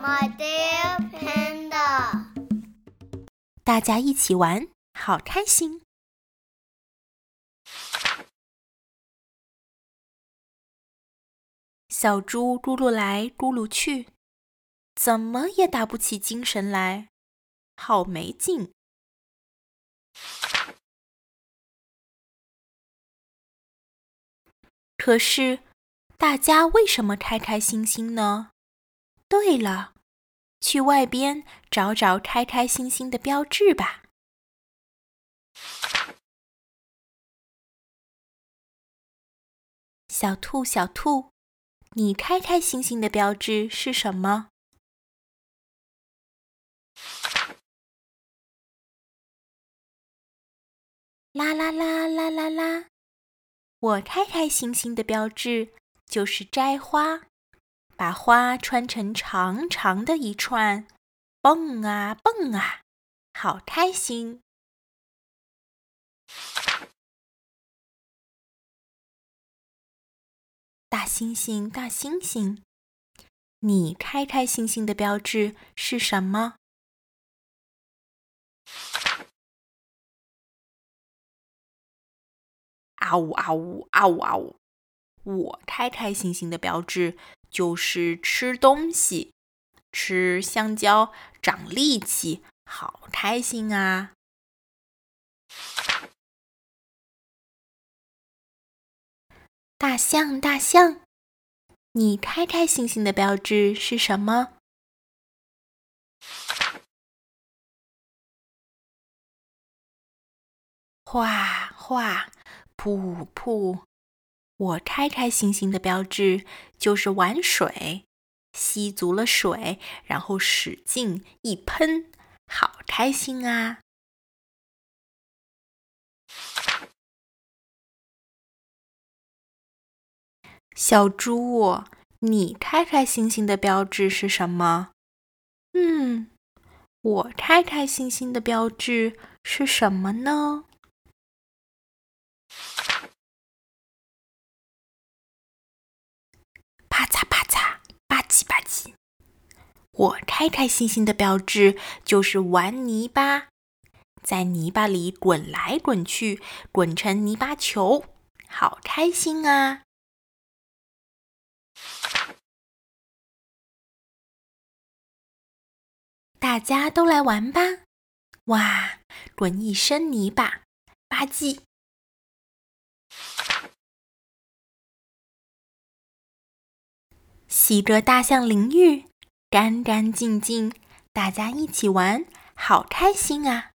My dear panda，大家一起玩，好开心。小猪咕噜来咕噜去，怎么也打不起精神来，好没劲。可是，大家为什么开开心心呢？对了，去外边找找开开心心的标志吧。小兔，小兔，你开开心心的标志是什么？啦啦啦啦啦啦！我开开心心的标志就是摘花，把花穿成长长的一串，蹦啊蹦啊，好开心！大猩猩，大猩猩，你开开心心的标志是什么？啊呜啊呜啊呜啊呜！我开开心心的标志就是吃东西，吃香蕉长力气，好开心啊！大象大象，你开开心心的标志是什么？画画。噗噗！我开开心心的标志就是玩水，吸足了水，然后使劲一喷，好开心啊！小猪，你开开心心的标志是什么？嗯，我开开心心的标志是什么呢？唧吧唧。我开开心心的标志就是玩泥巴，在泥巴里滚来滚去，滚成泥巴球，好开心啊！大家都来玩吧！哇，滚一身泥巴，吧唧。洗着大象淋浴，干干净净，大家一起玩，好开心啊！